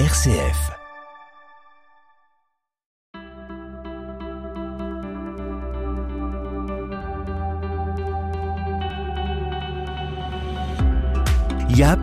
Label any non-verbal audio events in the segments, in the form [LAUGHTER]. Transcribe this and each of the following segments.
RCF. YAP,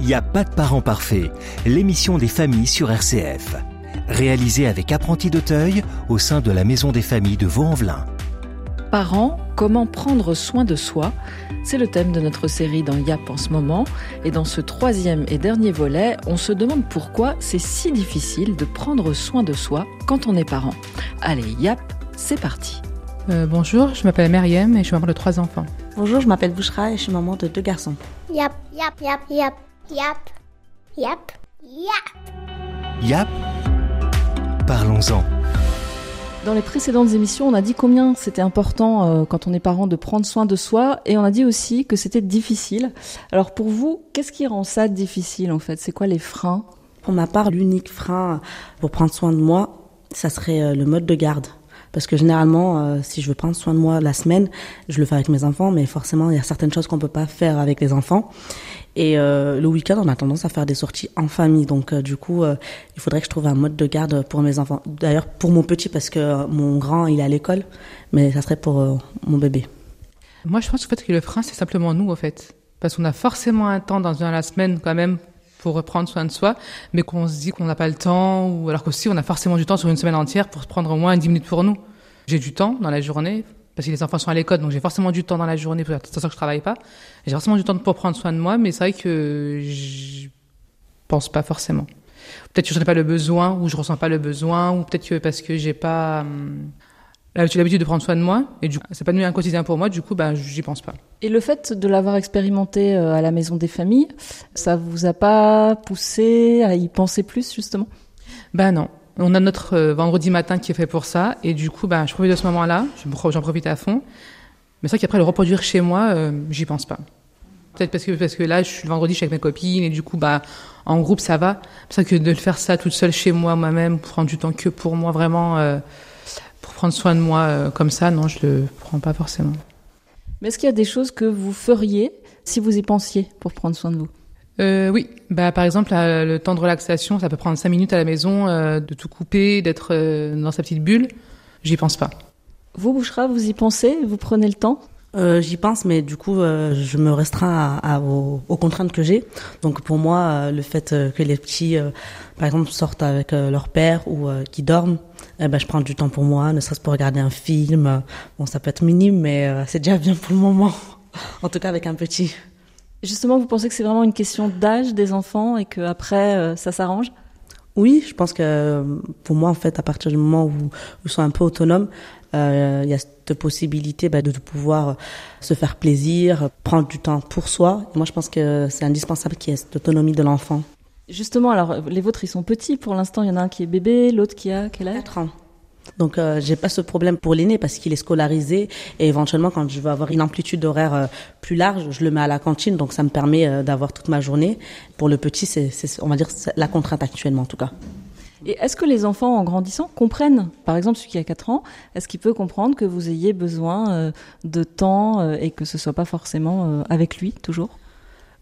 y a pas de parents parfaits. L'émission des familles sur RCF. Réalisée avec apprenti d'Auteuil au sein de la Maison des familles de Vaux-en-Velin. Parents, comment prendre soin de soi C'est le thème de notre série dans YAP en ce moment. Et dans ce troisième et dernier volet, on se demande pourquoi c'est si difficile de prendre soin de soi quand on est parent. Allez, YAP, c'est parti. Euh, bonjour, je m'appelle Meriem et je suis maman de trois enfants. Bonjour, je m'appelle Bouchra et je suis maman de deux garçons. Yap, yap, yap, yap, yap, yap, yap. YAP, parlons-en. Dans les précédentes émissions, on a dit combien c'était important euh, quand on est parent de prendre soin de soi et on a dit aussi que c'était difficile. Alors pour vous, qu'est-ce qui rend ça difficile en fait? C'est quoi les freins? Pour ma part, l'unique frein pour prendre soin de moi, ça serait euh, le mode de garde. Parce que généralement, euh, si je veux prendre soin de moi la semaine, je le fais avec mes enfants, mais forcément, il y a certaines choses qu'on peut pas faire avec les enfants. Et euh, le week-end, on a tendance à faire des sorties en famille. Donc, euh, du coup, il faudrait que je trouve un mode de garde pour mes enfants. D'ailleurs, pour mon petit, parce que mon grand, il est à l'école, mais ça serait pour mon bébé. Moi, je pense que le frein, c'est simplement nous, en fait. Parce qu'on a forcément un temps dans la semaine, quand même, pour prendre soin de soi, mais qu'on se dit qu'on n'a pas le temps, ou alors qu'aussi, on a forcément du temps sur une semaine entière pour se prendre au moins 10 minutes pour nous. J'ai du temps dans la journée, parce que les enfants sont à l'école, donc j'ai forcément du temps dans la journée, pour ça que je travaille pas. J'ai forcément du temps pour prendre soin de moi, mais c'est vrai que je pense pas forcément. Peut-être que je n'ai pas le besoin, ou je ressens pas le besoin, ou peut-être que parce que j'ai pas hum, l'habitude l'habitude de prendre soin de moi, et du coup, c'est pas devenu un quotidien pour moi, du coup, bah, j'y pense pas. Et le fait de l'avoir expérimenté euh, à la maison des familles, ça vous a pas poussé à y penser plus justement? Bah non. On a notre euh, vendredi matin qui est fait pour ça, et du coup, bah, je profite de ce moment-là, j'en profite à fond. Mais c'est vrai qu'après le reproduire chez moi, euh, j'y pense pas. Peut-être parce que parce que là, je suis le vendredi, je suis avec mes copines, et du coup, bah, en groupe, ça va. C'est vrai que de le faire ça toute seule chez moi, moi-même, prendre du temps que pour moi, vraiment, euh, prendre soin de moi euh, comme ça, non, je le prends pas forcément. Mais est-ce qu'il y a des choses que vous feriez si vous y pensiez pour prendre soin de vous? Euh, oui, bah par exemple le temps de relaxation, ça peut prendre cinq minutes à la maison, euh, de tout couper, d'être euh, dans sa petite bulle. J'y pense pas. Vous, Bouchra, vous y pensez? Vous prenez le temps? Euh, J'y pense, mais du coup, euh, je me restreins à, à- aux, aux contraintes que j'ai. Donc, pour moi, euh, le fait que les petits, par exemple, sortent avec leur père ou qu'ils dorment, eh ben, je prends du temps pour moi, ne serait-ce pour regarder un film. Bon, ça peut être minime, mais c'est déjà bien pour le moment. [LAUGHS] en tout cas, avec un petit. Justement, vous pensez que c'est vraiment une question d'âge des enfants et qu'après, ça s'arrange? Oui, je pense que pour moi, en fait, à partir du moment où, où ils sont un peu autonomes, il y a cette possibilité bah, de pouvoir se faire plaisir, prendre du temps pour soi. Et moi, je pense que c'est indispensable qu'il y ait cette autonomie de l'enfant. Justement, alors, les vôtres, ils sont petits pour l'instant. Il y en a un qui est bébé, l'autre qui a quel âge? 4 ans. Donc, euh, j'ai pas ce problème pour l'aîné parce qu'il est scolarisé et éventuellement, quand je veux avoir une amplitude horaire euh, plus large, je le mets à la cantine, donc ça me permet euh, d'avoir toute ma journée. Pour le petit, c'est, on va dire, c'est la contrainte actuellement en tout cas. Et est-ce que les enfants, en grandissant, comprennent Par exemple, celui qui a 4 ans, est-ce qu'il peut comprendre que vous ayez besoin euh, de temps euh, et que ce soit pas forcément euh, avec lui, toujours?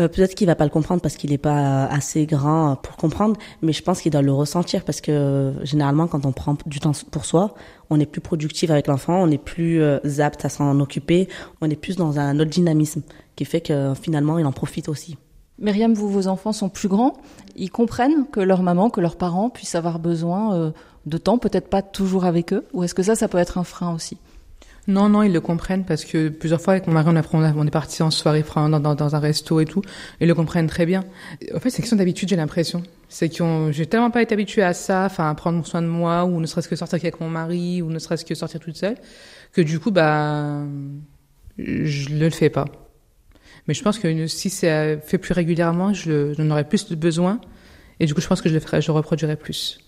Euh, peut-être qu'il va pas le comprendre parce qu'il n'est pas assez grand pour comprendre, mais je pense qu'il doit le ressentir parce que généralement, quand on prend du temps pour soi, on est plus productif avec l'enfant, on est plus apte à s'en occuper, on est plus dans un autre dynamisme qui fait que finalement, il en profite aussi. Myriam, vous, vos enfants sont plus grands. Ils comprennent que leur maman, que leurs parents puissent avoir besoin euh, de temps, peut-être pas toujours avec eux Ou est-ce que ça, ça peut être un frein aussi? Non, non, ils le comprennent parce que plusieurs fois avec mon mari, on, est parti en soirée dans, dans, un resto et tout. Ils le comprennent très bien. En fait, c'est question d'habitude, j'ai l'impression. C'est que j'ai tellement pas été habituée à ça, enfin, à prendre soin de moi, ou ne serait-ce que sortir avec mon mari, ou ne serait-ce que sortir toute seule, que du coup, bah, je ne le fais pas. Mais je pense que si c'est fait plus régulièrement, je j'en aurais plus de besoin. Et du coup, je pense que je le ferai, je le reproduirai plus.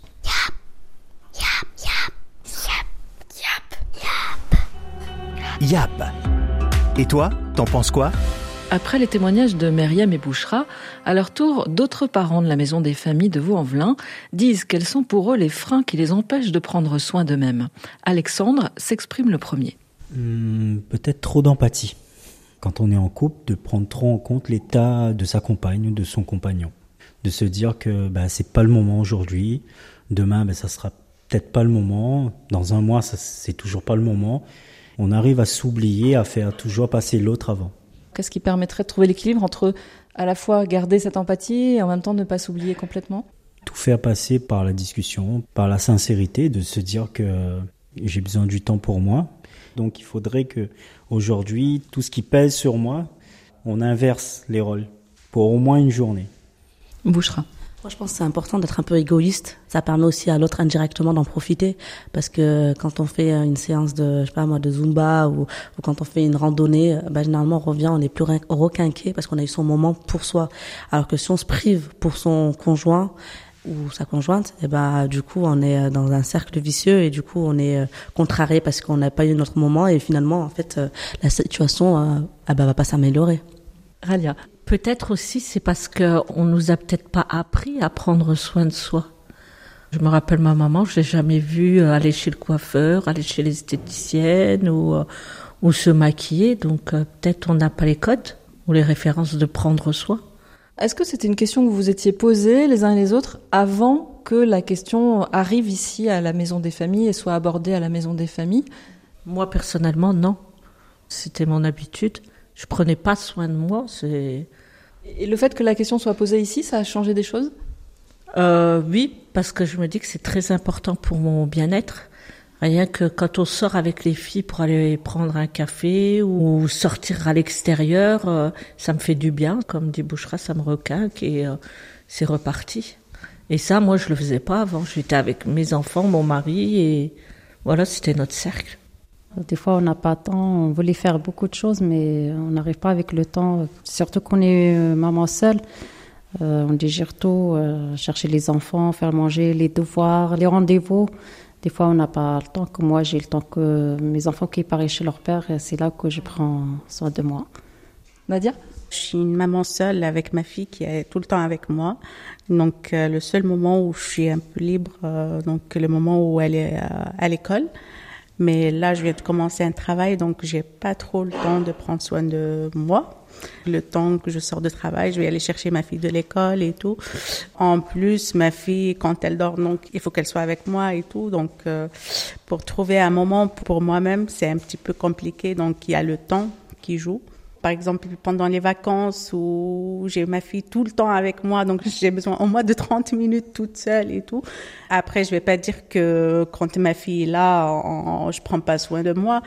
YAP. Et toi, t'en penses quoi? Après les témoignages de Myriam et Bouchra, à leur tour, d'autres parents de la maison des familles de Vaux-en-Velin disent quels sont pour eux les freins qui les empêchent de prendre soin d'eux-mêmes. Alexandre s'exprime le premier. Hmm, Peut-être trop d'empathie. Quand on est en couple, de prendre trop en compte l'état de sa compagne ou de son compagnon. de se dire que bah, c'est pas le moment aujourd'hui, demain bah, ça sera peut-être pas le moment, dans un mois c'est toujours pas le moment. On arrive à s'oublier, à faire toujours passer l'autre avant. Qu'est-ce qui permettrait de trouver l'équilibre entre à la fois garder cette empathie et en même temps ne pas s'oublier complètement? Tout faire passer par la discussion, par la sincérité, de se dire que j'ai besoin du temps pour moi. Donc il faudrait que aujourd'hui, tout ce qui pèse sur moi, on inverse les rôles pour au moins une journée. Bouchera. Moi, je pense que c'est important d'être un peu égoïste. Ça permet aussi à l'autre indirectement d'en profiter, parce que quand on fait une séance de, je sais pas moi, de zumba ou, ou quand on fait une randonnée, bah, généralement on revient, on est plus requinqué parce qu'on a eu son moment pour soi. Alors que si on se prive pour son conjoint, ou sa conjointe, et eh ben du coup on est dans un cercle vicieux et du coup on est euh, contrarié parce qu'on n'a pas eu notre moment et finalement en fait euh, la situation euh, ah bah, va pas s'améliorer. Ralia, peut-être aussi c'est parce que on nous a peut-être pas appris à prendre soin de soi. Je me rappelle ma maman, je l'ai jamais vue aller chez le coiffeur, aller chez les esthéticiennes ou ou se maquiller, donc peut-être on n'a pas les codes ou les références de prendre soin. Est-ce que c'était une question que vous vous étiez posée les uns et les autres avant que la question arrive ici à la Maison des Familles et soit abordée à la Maison des Familles? Moi personnellement, non. C'était mon habitude. Je prenais pas soin de moi. C'est et le fait que la question soit posée ici, ça a changé des choses? Euh, Oui, parce que je me dis que c'est très important pour mon bien-être. Rien que quand on sort avec les filles pour aller prendre un café ou sortir à l'extérieur, euh, ça me fait du bien. Comme dit Bouchera, ça me requinque et euh, c'est reparti. Et ça, moi, je le faisais pas avant. J'étais avec mes enfants, mon mari et voilà, c'était notre cercle. Des fois, on n'a pas le temps. On voulait faire beaucoup de choses, mais on n'arrive pas avec le temps. Surtout qu'on est euh, maman seule. on digère tout, chercher les enfants, faire manger, les devoirs, les rendez-vous. Des fois, on n'a pas le temps que moi, j'ai le temps que mes enfants qui partent chez leur père, et c'est là que je prends soin de moi. Nadia? Je suis une maman seule avec ma fille qui est tout le temps avec moi. Donc, euh, le seul moment où je suis un peu libre, euh, donc le moment où elle est euh, à l'école. Mais là, je viens de commencer un travail, donc j'ai pas trop le temps de prendre soin de moi. Le temps que je sors de travail, je vais aller chercher ma fille de l'école et tout. En plus, ma fille, quand elle dort, donc il faut qu'elle soit avec moi et tout. Donc, euh, pour trouver un moment pour moi-même, c'est un petit peu compliqué. Donc, il y a le temps qui joue par exemple pendant les vacances où j'ai ma fille tout le temps avec moi, donc [LAUGHS] j'ai besoin au moins de 30 minutes toute seule et tout. Après, je vais pas dire que quand ma fille est là, on, je prends pas soin de moi,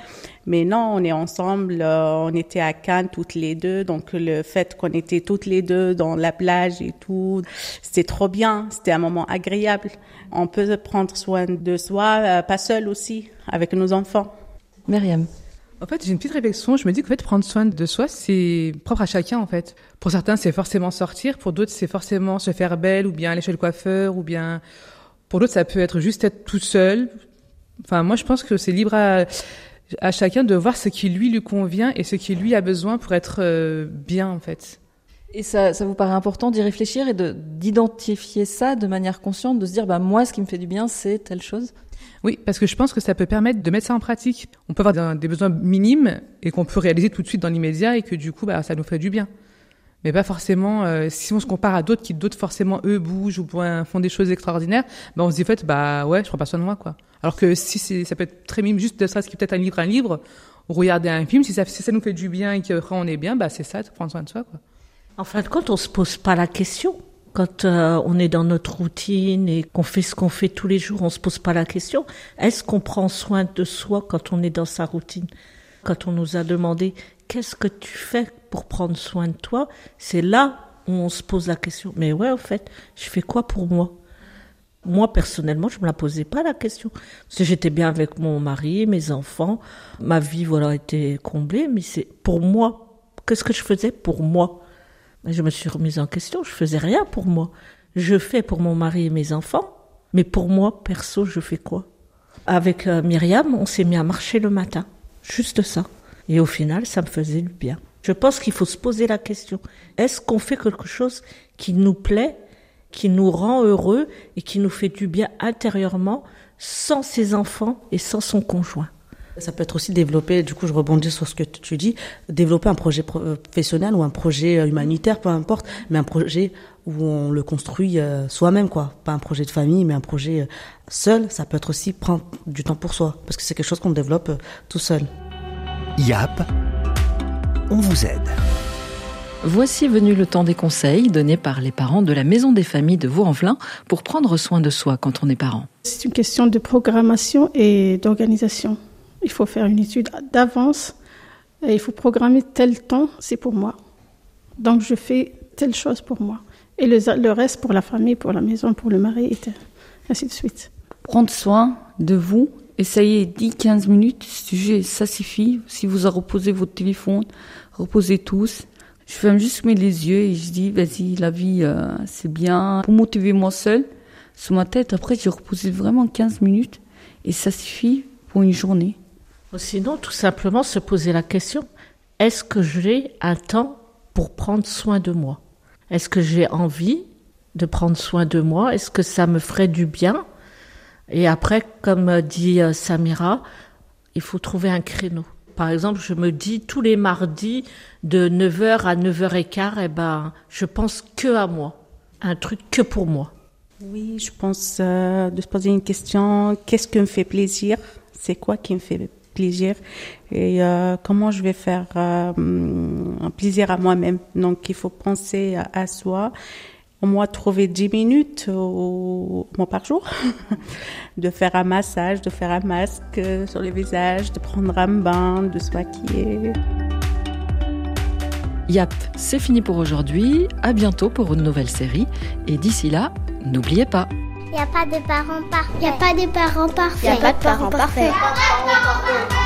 mais non, on est ensemble. Euh, on était à Cannes toutes les deux, donc le fait qu'on était toutes les deux dans la plage et tout, c'était trop bien. C'était un moment agréable. On peut prendre soin de soi, euh, pas seul aussi, avec nos enfants. Myriam. En fait, j'ai une petite réflexion. Je me dis qu'en fait, prendre soin de soi, c'est propre à chacun, en fait. Pour certains, c'est forcément sortir. Pour d'autres, c'est forcément se faire belle ou bien aller chez le coiffeur ou bien, pour d'autres, ça peut être juste être tout seul. Enfin, moi, je pense que c'est libre à, à chacun de voir ce qui lui lui convient et ce qui lui a besoin pour être euh, bien, en fait. Et ça, ça vous paraît important d'y réfléchir et de d'identifier ça de manière consciente, de se dire, bah, moi, ce qui me fait du bien, c'est telle chose? Oui, parce que je pense que ça peut permettre de mettre ça en pratique. On peut avoir des besoins minimes et qu'on peut réaliser tout de suite dans l'immédiat et que du coup, bah, ça nous ferait du bien. Mais pas forcément, euh, si on se compare à d'autres qui, d'autres forcément, eux, bougent ou font des choses extraordinaires, bah, on se dit, en fait, bah, ouais, je prends pas soin de moi, quoi. Alors que si ça peut être très mime, juste de ça, ce qui peut-être un livre, un livre, ou regarder un film, si ça, si ça nous fait du bien et qu'après on est bien, bah, c'est ça, prendre soin de soi, quoi. En fin de compte, on se pose pas la question. Quand euh, on est dans notre routine et qu'on fait ce qu'on fait tous les jours, on se pose pas la question est-ce qu'on prend soin de soi quand on est dans sa routine? Quand on nous a demandé qu'est-ce que tu fais pour prendre soin de toi, c'est là où on se pose la question. Mais ouais, en fait, je fais quoi pour moi? Moi, personnellement, je me la posais pas la question. Parce que j'étais bien avec mon mari, mes enfants. Ma vie, voilà, était comblée. Mais c'est pour moi. Qu'est-ce que je faisais pour moi? Je me suis remise en question, je faisais rien pour moi. Je fais pour mon mari et mes enfants, mais pour moi, perso, je fais quoi? Avec euh, Myriam, on s'est mis à marcher le matin, juste ça. Et au final, ça me faisait du bien. Je pense qu'il faut se poser la question, est-ce qu'on fait quelque chose qui nous plaît, qui nous rend heureux et qui nous fait du bien intérieurement sans ses enfants et sans son conjoint? Ça peut être aussi développer, du coup je rebondis sur ce que tu dis, développer un projet professionnel ou un projet humanitaire, peu importe, mais un projet où on le construit euh, soi-même, quoi. Pas un projet de famille, mais un projet euh, seul. Ça peut être aussi prendre du temps pour soi, parce que c'est quelque chose qu'on développe euh, tout seul. YAP, on vous aide. Voici venu le temps des conseils donnés par les parents de la Maison des Familles de Vaux-en-Velin pour prendre soin de soi quand on est parent. C'est une question de programmation et d'organisation. Il faut faire une étude d'avance. Il faut programmer tel temps, c'est pour moi. Donc je fais telle chose pour moi. Et le, reste pour la famille, pour la maison, pour le mari, et ainsi de suite. Prendre soin de vous. Essayez 10-15 minutes. Sujet, ça suffit. Si vous avez reposé votre téléphone, reposez tous. Je ferme juste mes les yeux et je dis, vas-y, la vie, euh, c'est bien. Pour motiver moi seul, sous ma tête, après, j'ai reposé vraiment 15 minutes. Et ça suffit pour une journée. Sinon, tout simplement se poser la question, est-ce que j'ai un temps pour prendre soin de moi? Est-ce que j'ai envie de prendre soin de moi? Est-ce que ça me ferait du bien? Et après, comme dit euh, Samira, il faut trouver un créneau. Par exemple, je me dis tous les mardis de 9h à 9h15, eh ben, je pense que à moi. Un truc que pour moi. Oui, je pense euh, de se poser une question, qu'est-ce qui me fait plaisir? C'est quoi qui me fait plaisir et euh, comment je vais faire euh, un plaisir à moi-même? Donc il faut penser à, soi. Au moins trouver 10 minutes au, par jour, [LAUGHS] de faire un massage, de faire un masque sur le visage, de prendre un bain, de se maquiller. Yap, c'est fini pour aujourd'hui. À bientôt pour une nouvelle série. Et d'ici là, n'oubliez pas. Il n'y a pas de parents parfaits. Il n'y a pas de parents parfaits. Il n'y a pas de parents parfaits. Thank you.